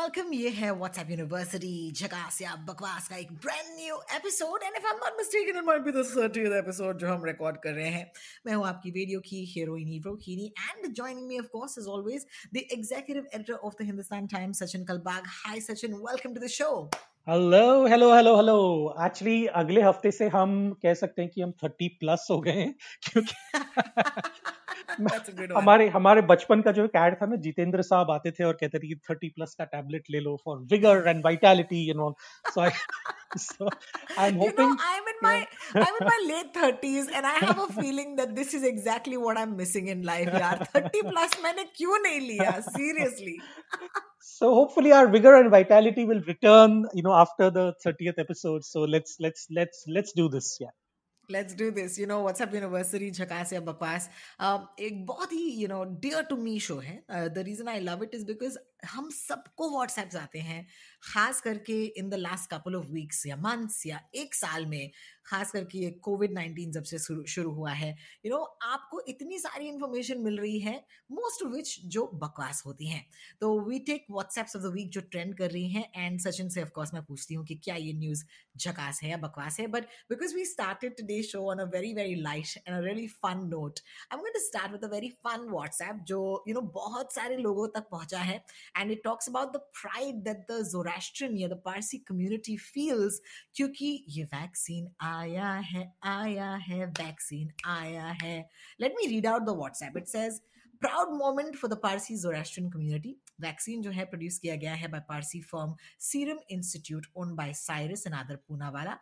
welcome ये है WhatsApp university झकास या बकवास का एक brand new episode and if I am not mistaken it might be the 30th episode जो हम रिकॉर्ड कर रहे हैं। मैं हूँ आपकी रेडियो की हीरोइनी Rohini and joining me of course is always the executive editor of the Hindustan Times Sachin Kalbag hi Sachin welcome to the show hello hello hello hello actually अगले हफ़्ते से हम कह सकते हैं कि हम थर्टी प्लस हो गए हैं क्योंकि हमारे हमारे बचपन का जो एक ad था ना जितेंद्र साहब आते थे और कहते थे थर्टी प्लस का टैबलेट ले लो for vigour and vitality you know so I so I am you know, I'm in my yeah. I'm in my late thirties, and I have a feeling that this is exactly what I'm missing in life. यार thirty plus मैंने क्यों नहीं लिया? Seriously. so hopefully our vigor and vitality will return you know after the 30th episode so let's let's let's let's do this yeah Let's do this. You know, WhatsApp University, झकास या बकवास um, एक बहुत ही you know dear to me show है. Uh, the reason I love it is because हम सबको WhatsApps आते हैं खास करके in the last couple of weeks या मंथ्स या एक साल में खास करके ये कोविड नाइनटीन जब से शुरू हुआ है। यू you नो know, आपको इतनी सारी इंफॉर्मेशन मिल रही है मोस्ट ऑफ़ विच जो बकवास होती हैं। तो we take WhatsApps of the week जो ट्रेंड कर रही हैं एंड सचिन से ऑफकोर्स मैं पूछती हूँ कि क्या ये न्यूज़ झकास है या बकवास है? But because we started today show on a very very light and a really fun note I am going to start with a very fun WhatsApp जो यू you नो know, बहुत सारे लोगों तक पहुँचा है। and it talks about the pride that the Zoroastrian या the Parsi community feels क्योंकि ये वैक्सीन आया है आया है वैक्सीन आया है let me read out the WhatsApp it says proud moment for the Parsi Zoroastrian community. Vaccine जो है प्रोड्यूस किया गया है by Parsi firm Serum Institute own by Cyrus and Adar Poonawalla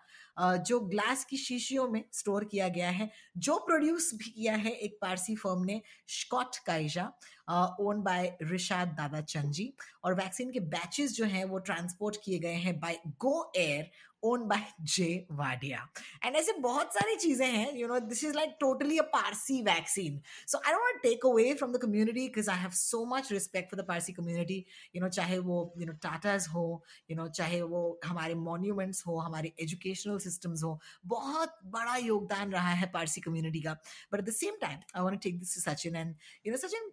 जो ग्लास की शीशियों में स्टोर किया गया है, जो प्रोड्यूस भी किया है एक पारसी फर्म ने Schott Kaisha own by Rishad Dadachanji और वैक्सीन के बैचेस जो हैं वो ट्रांसपोर्ट किए गए हैं by Go Air owned by J Wadia and ऐसे बहुत सारी चीज़ें हैं you know this is like totally a Parsi vaccine so I don't take away from the community because I have so much respect for the Parsi community you know चाहे वो you know Tatas हो you know चाहे वो हमारे monuments हो, हमारे educational systems हो, बहुत बड़ा योगदान रहा है पारसी कम्युनिटी का. But at the same time I want to take this Sachin and you know Sachin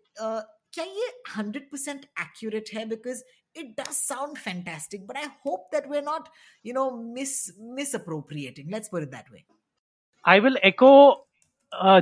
क्या ये 100% accurate है? Because it does sound fantastic but i hope that we're not you know mis misappropriating. Let's put it that way. I will echo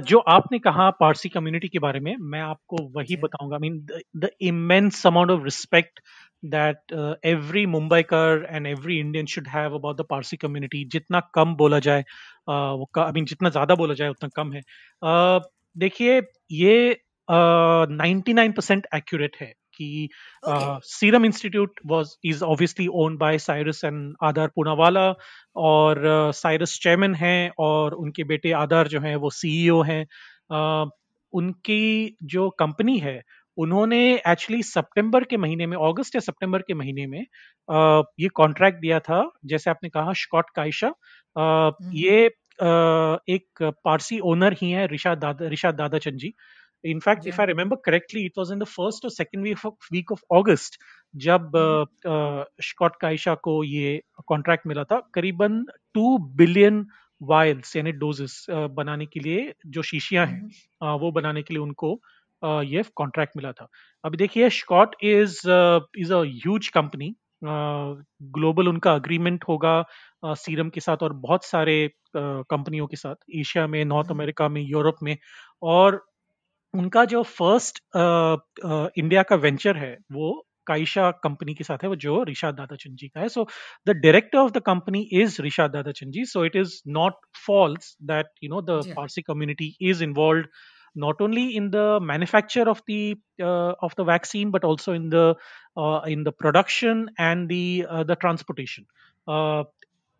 जो आपने कहा Parsi community के बारे में मैं आपको वही. बताऊँगा. I mean the immense amount of respect that every Mumbaikar and every Indian should have about the Parsi community जितना कम बोला जाए uh, वो आई मीन जितना ज़्यादा बोला जाए उतना कम है. Uh, देखिए ये नाइन्टी नाइन परसेंट एक्यूरेट है. कि. Serum Institute was is obviously owned by Cyrus and Adar Poonawalla और साइरस चेयरमैन हैं और उनके बेटे आधार जो हैं वो सीईओ हैं। अ, उनकी जो कंपनी है उन्होंने एक्चुअली सितंबर के महीने में अगस्त या सितंबर के महीने में अ, ये कॉन्ट्रैक्ट दिया था। जैसे आपने कहा स्कॉट काइशा अ, ये अ, एक पारसी ओनर ही है Rishad Dada Rishad Dadachanji. In fact if Yeah. if I remember correctly it was in the first और second week of week of August जब स्कॉट काइशा को ये कॉन्ट्रैक्ट मिला था करीबन टू बिलियन वायल्स यानी डोजेस बनाने के लिए जो शीशियाँ हैं Mhm. अ, वो बनाने के लिए उनको ये कॉन्ट्रैक्ट मिला था अभी देखिए Schott is is a huge company global उनका अग्रीमेंट होगा सीरम के साथ और बहुत सारे कंपनियों के साथ एशिया में नॉर्थ। अमेरिका में यूरोप में और उनका जो फ़र्स्ट इंडिया का वेंचर है वो काइशा कंपनी के साथ है वो जो रिशाद दादाचंद जी का है. So the director of the company is Rishad Dadachanji. So it is not false that you know the Parsi community is involve not only in the manufacture of the uh, of the vaccine but also in the uh, in the production and the uh, the transportation. Uh,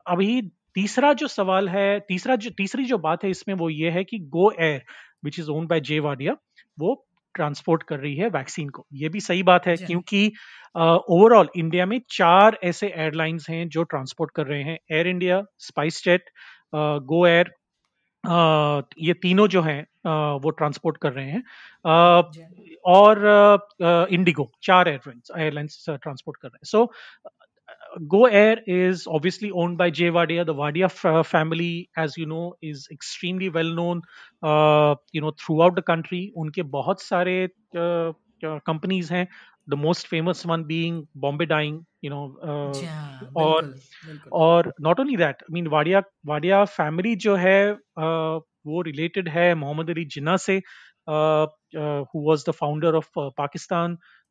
अभी तीसरा जो सवाल है तीसरा जो तीसरी जो बात है इसमें वो ये है कि Go Air which is own by J Wadia वो ट्रांसपोर्ट कर रही है वैक्सीन को। ये भी सही बात है क्योंकि ओवरऑल uh, इंडिया में चार ऐसे एयरलाइंस हैं जो ट्रांसपोर्ट कर रहे हैं। Air India SpiceJet Go Air ये तीनों जो हैं uh, वो ट्रांसपोर्ट कर रहे हैं। uh, और इंडिगो चार एयरलाइंस एयरलाइंस ट्रांसपोर्ट कर रहे हैं। सो Go Air is obviously owned by Jay Wadia. The Wadia f- family, as you know, is extremely well known, uh, you know, throughout the country. उनके बहुत सारे uh, companies हैं. The most famous one being Bombay Dyeing, you know, uh, और और not only that, I mean Wadia Wadia family जो है uh, वो related है मोहम्मद अली जिन्ना से, uh, uh, who was the founder of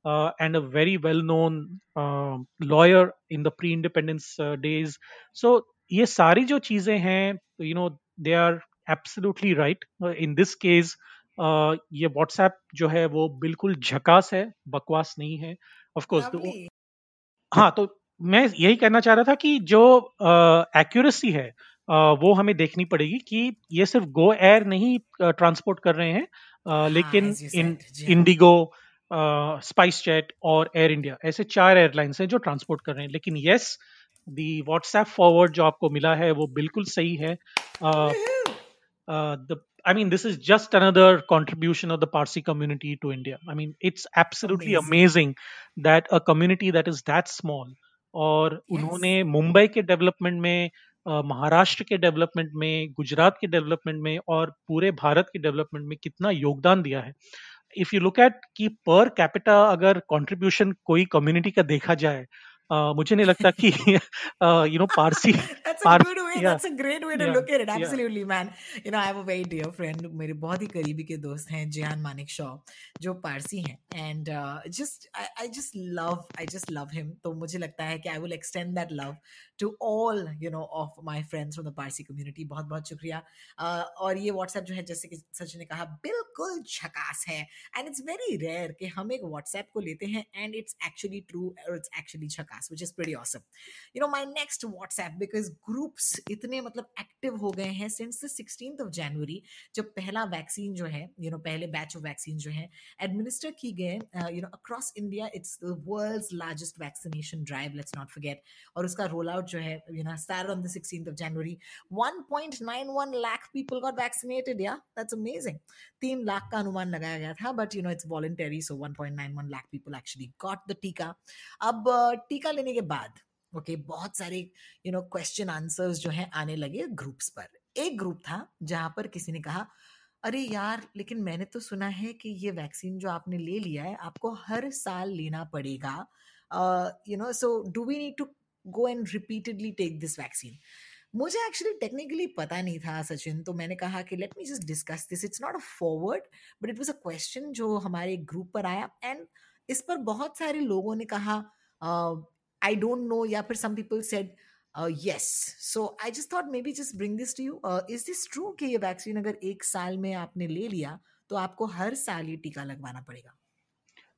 uh, and a very well known uh, lawyer in the pre independence uh, days. So ये सारी जो चीज़ें हैं you know they are absolutely right in this case ये WhatsApp जो है वो बिल्कुल झकास है बकवास नहीं है. ऑफ़ कोर्स हाँ तो मैं यही कहना चाह रहा था कि जो एक्यूरेसी uh, है uh, वो हमें देखनी पड़ेगी कि ये सिर्फ़ गो एयर नहीं ट्रांसपोर्ट uh, कर रहे हैं. Uh, हाँ, लेकिन इंडिगो स्पाइस जेट और एयर इंडिया ऐसे चार एयरलाइंस हैं जो ट्रांसपोर्ट कर रहे हैं लेकिन यस दी व्हाट्सएप फॉरवर्ड जो आपको मिला है वो बिल्कुल सही है I mean, this is just another contribution of the Parsi community to India. I mean, it's absolutely amazing, amazing that a community that is that small और yes. उन्होंने मुंबई के डेवलपमेंट में महाराष्ट्र के डेवलपमेंट में गुजरात के डेवलपमेंट में और पूरे भारत के डेवलपमेंट में कितना योगदान दिया है इफ़ यू लुक एट कि पर कैपिटा अगर कंट्रीब्यूशन कोई कम्युनिटी का देखा जाए uh, मुझे नहीं लगता कि you know Parsi way yeah. that's a great way to yeah. look at it. Absolutely yeah. man. You know i have a very dear friend मेरे बहुत ही करीबी के दोस्त हैं जियान मानिक शॉ जो पारसी हैं। And just I just love I just love him तो मुझे लगता है कि I will extend that love to all you know of my friends from the Parsi community बहुत बहुत शुक्रिया। Uh, और ये व्हाट्सएप जो है जैसे कि सचिन ने कहा बिल्कुल झकास है। एंड इट्स वेरी रेयर कि हम एक व्हाट्सएप को लेते हैं एंड इट्स एक्चुअली ट्रू और इट्स एक्चुअली झकास which is pretty awesome you know my next WhatsApp because groups इतने मतलब एक्टिव हो गए हैं since the sixteen of January जब पहला वैक्सीन जो है यू नो पहले बैच ऑफ़ वैक्सीन जो है एडमिनिस्टर की गए you know across India it's the world's largest vaccination drive let's not forget और उसका रोल आउट जो है you know start on the sixteen of January 1.91 lakh people got vaccinated या that's amazing तीन लाख का अनुमान लगाया गया था but you know it's voluntary so 1.91 lakh people actually got the टीका. अब टीका लेने के बाद ओके okay, बहुत सारे यू नो क्वेश्चन आंसर्स जो हैं आने लगे ग्रुप्स पर। एक ग्रुप था जहाँ पर किसी ने कहा अरे यार लेकिन मैंने तो सुना है कि ये वैक्सीन जो आपने ले लिया है आपको हर साल लेना पड़ेगा। You know so do we need to go and repeatedly take this vaccine मुझे एक्चुअली टेक्निकली पता नहीं था सचिन तो मैंने कहा कि let me just discuss this it's not a forward but it was a question जो हमारे ग्रुप पर आया एंड इस पर बहुत सारे लोगों ने कहा uh, Don't know. Yeah, but some people said uh, yes. So I just thought maybe just bring this to you. Uh, is this true कि ये वैक्सीन अगर एक साल में आपने ले लिया तो आपको हर साल ये टीका लगवाना पड़ेगा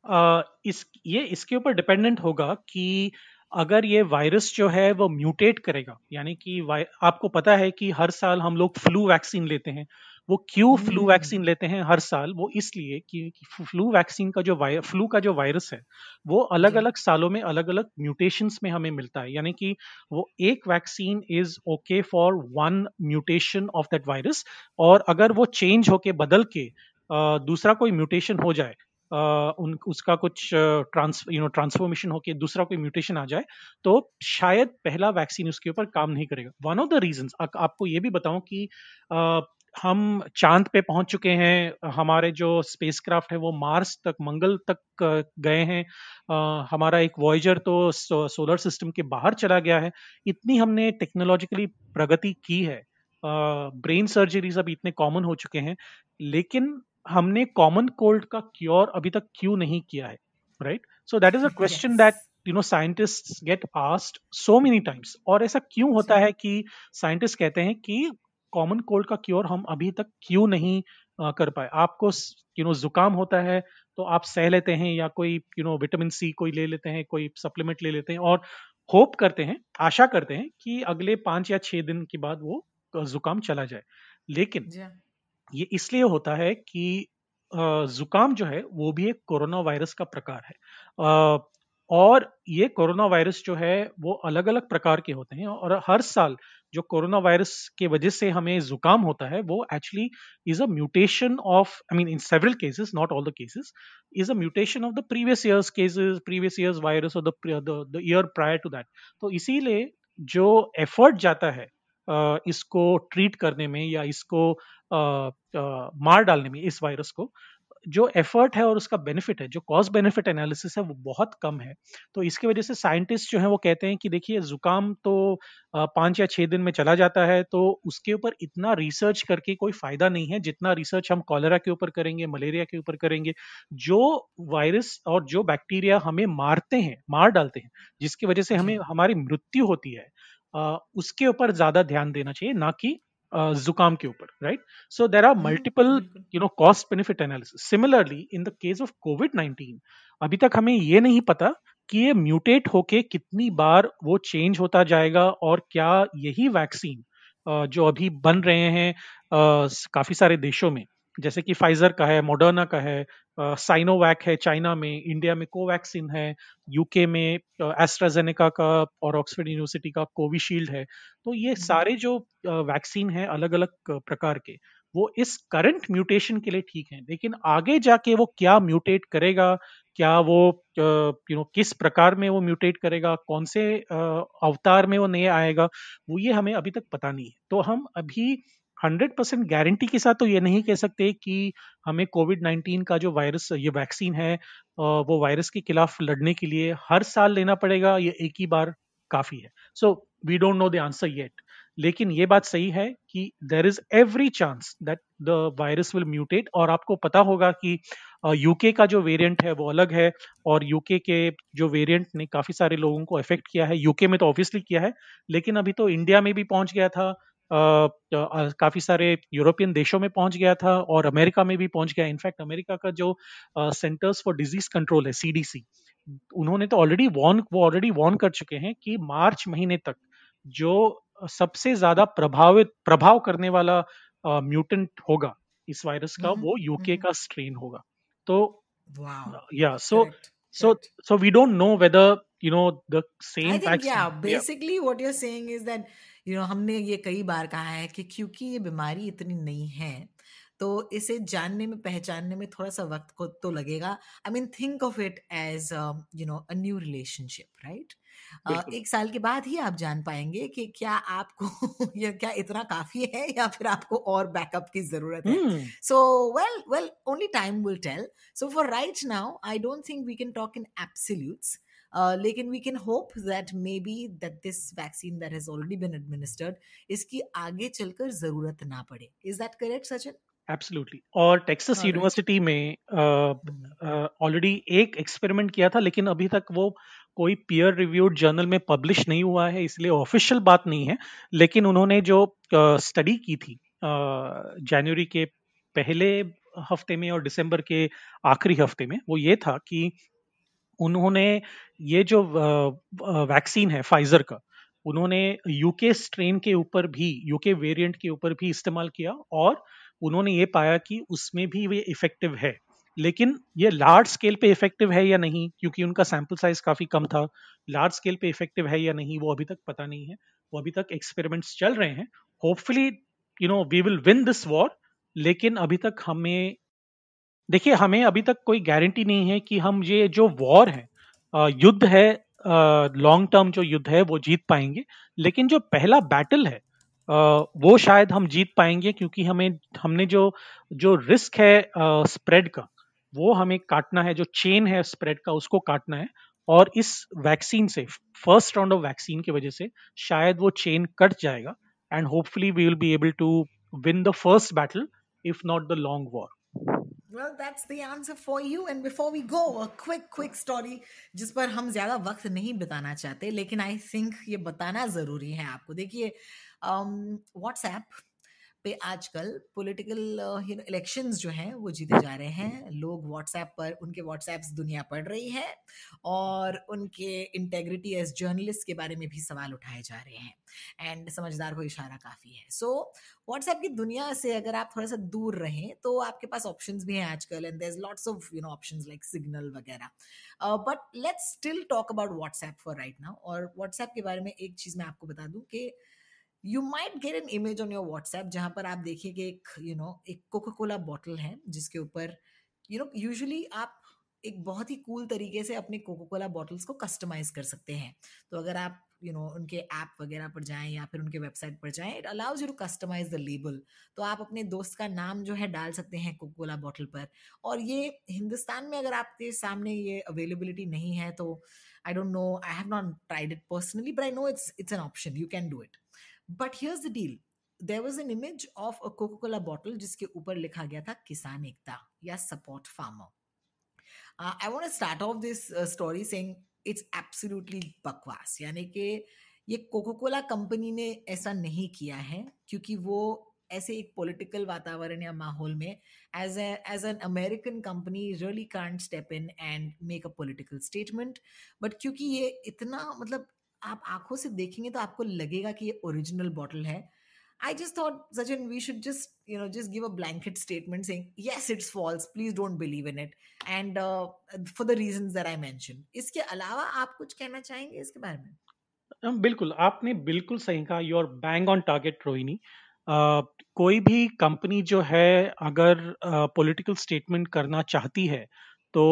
uh, इस ये इसके ऊपर डिपेंडेंट होगा कि अगर ये वायरस जो है वो म्यूटेट करेगा यानी कि आपको पता है कि हर साल हम लोग फ्लू वैक्सीन लेते हैं वो क्यों फ्लू हम्म। वैक्सीन लेते हैं हर साल? वो इसलिए कि, फ्लू वैक्सीन का जो फ्लू का जो वायरस है वो अलग अलग सालों में अलग अलग म्यूटेशंस में हमें मिलता है। यानी कि वो एक vaccine is okay for one mutation of that virus और अगर वो चेंज होके बदल के दूसरा कोई म्यूटेशन हो जाए उन उसका कुछ ट्रांस यू नो ट्रांसफॉर्मेशन होके दूसरा कोई म्यूटेशन आ जाए तो शायद पहला वैक्सीन उसके ऊपर काम नहीं करेगा। वन ऑफ़ द रीजन आपको ये भी बताऊँ कि हम चाँद पे पहुँच चुके हैं हमारे जो स्पेसक्राफ्ट है वो मार्स तक मंगल तक गए हैं। हमारा एक वॉयजर तो सोलर सिस्टम के बाहर चला गया है। इतनी हमने टेक्नोलॉजिकली प्रगति की है। ब्रेन सर्जरीज अभी इतने कॉमन हो चुके हैं लेकिन हमने कॉमन कोल्ड का क्योर अभी तक क्यों नहीं किया है right so that is a question that you know scientist get asked so many times और ऐसा क्यों होता है कि साइंटिस्ट कहते हैं कि कॉमन कोल्ड का क्योर हम अभी तक क्यों नहीं आ, कर पाए? आपको यू नो जुकाम होता है तो आप सह लेते हैं या कोई यू नो विटामिन सी कोई ले लेते हैं कोई सप्लीमेंट ले लेते हैं और होप करते हैं आशा करते हैं कि अगले पाँच या छह दिन के बाद वो जुकाम चला जाए। लेकिन ये इसलिए होता है कि जुकाम जो है वो भी एक कोरोना वायरस का प्रकार है। और ये कोरोना वायरस जो है वो अलग अलग प्रकार के होते हैं और हर साल जो कोरोना वायरस के वजह से हमें जुकाम होता है, वो actually is a mutation of I mean in several cases not all the cases is a mutation of the previous years cases previous years virus और the year prior to that तो इसीलिए जो एफर्ट जाता है इसको treat करने में या इसको मार डालने में, इस वायरस को जो एफर्ट है और उसका बेनिफिट है जो कॉस्ट बेनिफिट एनालिसिस है वो बहुत कम है। तो इसकी वजह से साइंटिस्ट जो है वो कहते हैं कि देखिए जुकाम तो पाँच या छः दिन में चला जाता है तो उसके ऊपर इतना रिसर्च करके कोई फ़ायदा नहीं है जितना रिसर्च हम कॉलरा के ऊपर करेंगे मलेरिया के ऊपर करेंगे। जो वायरस और जो बैक्टीरिया हमें मारते हैं मार डालते हैं जिसकी वजह से हमें हमारी मृत्यु होती है उसके ऊपर ज़्यादा ध्यान देना चाहिए ना कि जुकाम के ऊपर right so there are multiple you know cost benefit analysis similarly in the case of COVID nineteen अभी तक हमें ये नहीं पता कि ये म्यूटेट होके कितनी बार वो चेंज होता जाएगा और क्या यही वैक्सीन जो अभी बन रहे हैं काफ़ी सारे देशों में जैसे कि फाइजर का है मोडर्ना का है साइनोवैक है चाइना में इंडिया में कोवैक्सिन है यूके में एस्ट्राजेनेका का और ऑक्सफोर्ड यूनिवर्सिटी का कोविशील्ड है। तो ये सारे जो वैक्सीन है अलग अलग प्रकार के वो इस करंट म्यूटेशन के लिए ठीक है। लेकिन आगे जाके वो क्या म्यूटेट करेगा क्या वो यू नो किस प्रकार में वो म्यूटेट करेगा कौन से अवतार में वो नए आएगा वो ये हमें अभी तक पता नहीं है। तो हम अभी हंड्रेड परसेंट गारंटी के साथ तो ये नहीं कह सकते कि हमें कोविड नाइन्टीन का जो वायरस, ये वैक्सीन है वो वायरस के खिलाफ लड़ने के लिए हर साल लेना पड़ेगा, ये एक ही बार काफ़ी है। So we don't know the answer yet लेकिन ये बात सही है कि there is every chance that the virus will mutate और आपको पता होगा कि यूके का जो वेरिएंट है वो अलग है और यूके के जो वेरिएंट ने काफ़ी सारे लोगों को अफेक्ट किया है। यूके में तो ऑब्वियसली किया है, लेकिन अभी तो इंडिया में भी पहुँच गया था काफ़ी सारे यूरोपियन देशों में पहुँच गया था और अमेरिका में भी पहुँच गया। इनफैक्ट अमेरिका का जो सेंटर्स फॉर डिज़ीज़ कंट्रोल है सीडीसी उन्होंने तो ऑलरेडी वॉर्न वो ऑलरेडी वॉर्न कर चुके हैं कि मार्च महीने तक जो सबसे ज़्यादा प्रभावित प्रभाव करने वाला म्यूटेंट होगा इस वायरस का वो यूके का स्ट्रेन होगा। तो या so so so we don't know whether you know the same I think, yeah basically yeah. what you're saying is that you know हमने ये कई बार कहा है कि क्योंकि ये बीमारी इतनी नई है तो इसे जानने में पहचानने में थोड़ा सा वक्त को तो लगेगा। I mean think of it as you know a new relationship right एक साल के बाद ही आप जान पाएँगे कि क्या आपको या क्या इतना काफ़ी है या फिर आपको और बैकअप की ज़रूरत है। So well well only time will tell so for right now I don't think we can talk in absolutes Uh, लेकिन we can hope that maybe that this vaccine that has already been administered इसकी आगे चलकर ज़रूरत ना पड़े। Is that correct Sachin absolutely और Texas university में already uh, uh, एक एक्सपेरिमेंट किया था लेकिन अभी तक वो कोई पीयर रिव्यूड जर्नल में पब्लिश नहीं हुआ है इसलिए ऑफिशियल बात नहीं है। लेकिन उन्होंने जो स्टडी की थी जनवरी के पहले हफ़्ते में और दिसंबर के आखिरी हफ़्ते में वो ये था कि उन्होंने ये जो वैक्सीन है फाइजर का, उन्होंने यूके स्ट्रेन के ऊपर भी यूके वेरिएंट के ऊपर भी इस्तेमाल किया और उन्होंने ये पाया कि उसमें भी वे इफ़ेक्टिव है। लेकिन ये लार्ज स्केल पे इफ़ेक्टिव है या नहीं? क्योंकि उनका सैंपल साइज़ काफ़ी कम था। लार्ज स्केल पे इफ़ेक्टिव है या नहीं, वो अभी तक पता नहीं है। वो अभी तक एक्सपेरिमेंट्स चल रहे हैं। Hopefully you know we will win this war लेकिन अभी तक हमें देखिए, हमें अभी तक कोई गारंटी नहीं है कि हम ये जो वॉर है युद्ध है लॉन्ग टर्म जो युद्ध है, वो जीत पाएँगे। लेकिन जो पहला बैटल है वो शायद हम जीत पाएँगे क्योंकि हमें, हमने जो जो रिस्क है स्प्रेड का, वो हमें काटना है, जो चेन है स्प्रेड का, उसको काटना है। और इस वैक्सीन से फ़र्स्ट राउंड ऑफ़ वैक्सीन की वजह से शायद वो चेन कट जाएगा। And hopefully we will be able to win the first battle if not the long war Well, that's the answer for you. And before we go, a quick, quick story जिस पर हम ज़्यादा वक्त नहीं बिताना लेकिन I think ये बताना ज़रूरी है आपको देखिए व्हाट्सएप um, पे आजकल पॉलिटिकल इलेक्शंस जो हैं, वो जीते जा रहे हैं। लोग व्हाट्सएप पर, उनके व्हाट्सएप्स दुनिया पढ़ रही है और उनके इंटेग्रिटी एज जर्नलिस्ट के बारे में भी सवाल उठाए जा रहे हैं। एंड समझदार को इशारा काफ़ी है। सो व्हाट्सएप की दुनिया से अगर आप थोड़ा सा दूर रहें तो आपके पास ऑप्शन भी हैं आजकल and there lots of you know option like Signal वगैरह। But let's still talk about WhatsApp for right now और व्हाट्सएप के बारे में एक चीज़ मैं आपको बता दूँ कि you might get an image on your WhatsApp जहाँ पर आप देखिए कि एक यू नो एक कोका कोला बॉटल है जिसके ऊपर यू नो यूजुअली आप एक बहुत ही कूल तरीके से अपने कोका कोला बॉटल्स को कस्टमाइज कर सकते हैं। तो अगर आप यू you नो know, उनके ऐप वगैरह पर जाएँ या फिर उनके वेबसाइट पर जाएँ it allows you to customise the label तो आप अपने दोस्त का नाम जो है डाल सकते हैं कोका कोला बॉटल पर। और ये हिंदुस्तान में अगर आपके सामने ये अवेलेबिलिटी नहीं है तो I don't know I have not tried it personally but I know it's it's an option you can do it but here's the deal there was an image of a Coca Cola bottle जिसके ऊपर लिखा गया था किसान एकता या support farmer I want start of this story saying it's absolutely बकवास. यानी कि ये कोको कोला कंपनी ने ऐसा नहीं किया है क्योंकि वो ऐसे एक पॉलिटिकल वातावरण या माहौल में as as an American company really can't step in and make a political statement but क्योंकि ये इतना मतलब आप आँखों से देखेंगे तो आपको लगेगा कि ये ओरिजिनल बॉटल है। I just thought Sachin we should just you know just give a blanket statement saying yes it's false please don't believe in it and for the reasons that I mention इसके अलावा आप कुछ कहना चाहेंगे इसके बारे में? बिल्कुल। आपने बिल्कुल सही कहा you are bang on target Rohini कोई भी कंपनी जो है अगर पॉलिटिकल uh, स्टेटमेंट करना चाहती है तो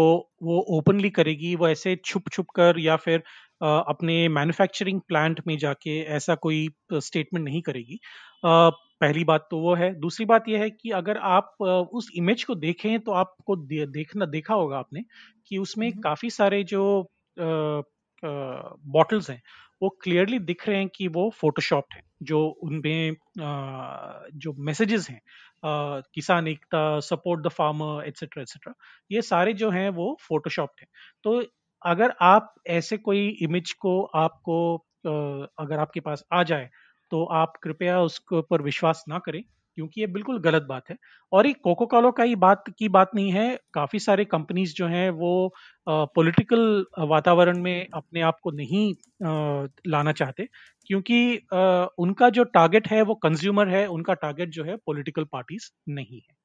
वो ओपनली करेगी वो ऐसे छुप छुप कर या फिर अपने मैन्युफैक्चरिंग प्लांट में जाके ऐसा कोई स्टेटमेंट नहीं करेगी। पहली बात तो वो है। दूसरी बात यह है कि अगर आप उस इमेज को देखें तो आपको दे, देखना देखा होगा आपने कि उसमें काफ़ी सारे जो बॉटल्स हैं वो क्लियरली दिख रहे हैं कि वो फोटोशॉप है जो उनमें जो मैसेजेस हैं किसान एकता support the farmer etcetera etcetera ये सारे जो हैं वो फोटोशॉप है। तो अगर आप ऐसे कोई इमेज को आपको अगर आपके पास आ जाए तो आप कृपया उसके ऊपर विश्वास ना करें क्योंकि ये बिल्कुल गलत बात है और ये कोको कोलो का ही बात की बात नहीं है काफ़ी सारे कंपनीज़ जो हैं वो पॉलिटिकल वातावरण में अपने आप को नहीं आ, लाना चाहते क्योंकि आ, उनका जो टारगेट है वो कंज्यूमर है उनका टारगेट जो है पॉलिटिकल पार्टीज़ नहीं है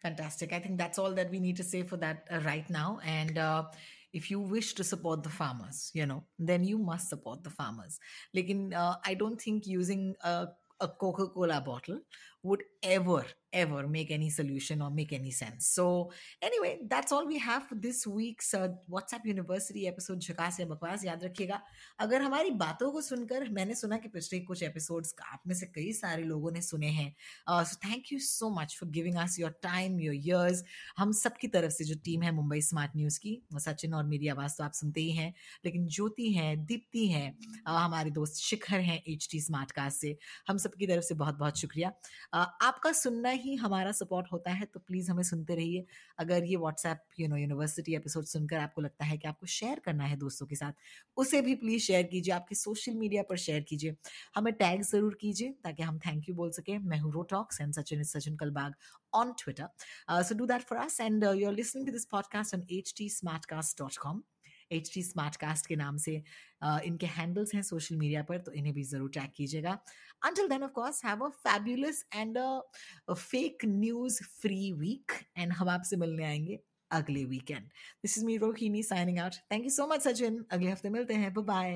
Fantastic. I think that's all that we need to say for that uh, right now. And uh, if you wish to support the farmers you know then you must support the farmers. Like in uh, i don't think using a, a coca-cola bottle would ever ever make any solution or make any sense. So, anyway, that's all we have for this week's whatsapp university episode, झकास या बकवास, याद रखिएगा। अगर हमारी बातों को सुनकर, मैंने सुना कि पिछले कुछ एपिसोड्स आप में से कई सारे लोगों ने सुने हैं। So thank you so much for giving us your time your ears हम सबकी तरफ़ से जो टीम है मुंबई स्मार्ट न्यूज़ की सचिन और मेरी आवाज़ तो आप सुनते ही हैं, लेकिन ज्योति है, दीप्ति है हमारे दोस्त शिखर हैं एच टी स्मार्ट कास्ट से। हम सबकी तरफ़ से बहुत बहुत शुक्रिया। आपका सुनना ही हमारा सपोर्ट होता है तो प्लीज़ हमें सुनते रहिए अगर ये WhatsApp you know university episode सुनकर आपको लगता है कि आपको शेयर करना है दोस्तों के साथ उसे भी प्लीज़ शेयर कीजिए आपके सोशल मीडिया पर शेयर कीजिए हमें टैग ज़रूर कीजिए ताकि हम थैंक यू बोल सके मैं हूँ रोटॉक्स and Sachin Sachin Kalbag on Twitter. Uh, so do that for us. And uh, you're listening to this podcast on htsmartcast.com. H T Smartcast के नाम से इनके हैंडल्स हैं सोशल मीडिया पर तो इन्हें भी ज़रूर ट्रैक कीजिएगा। Until then of course have a fabulous and a fake news free weekend हम आपसे मिलने आएँगे अगले weekend this is me Rohini signing out thank you so much Sachin अगले हफ़्ते मिलते हैं. Bye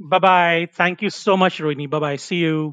bye bye thank you so much Rohini bye bye see you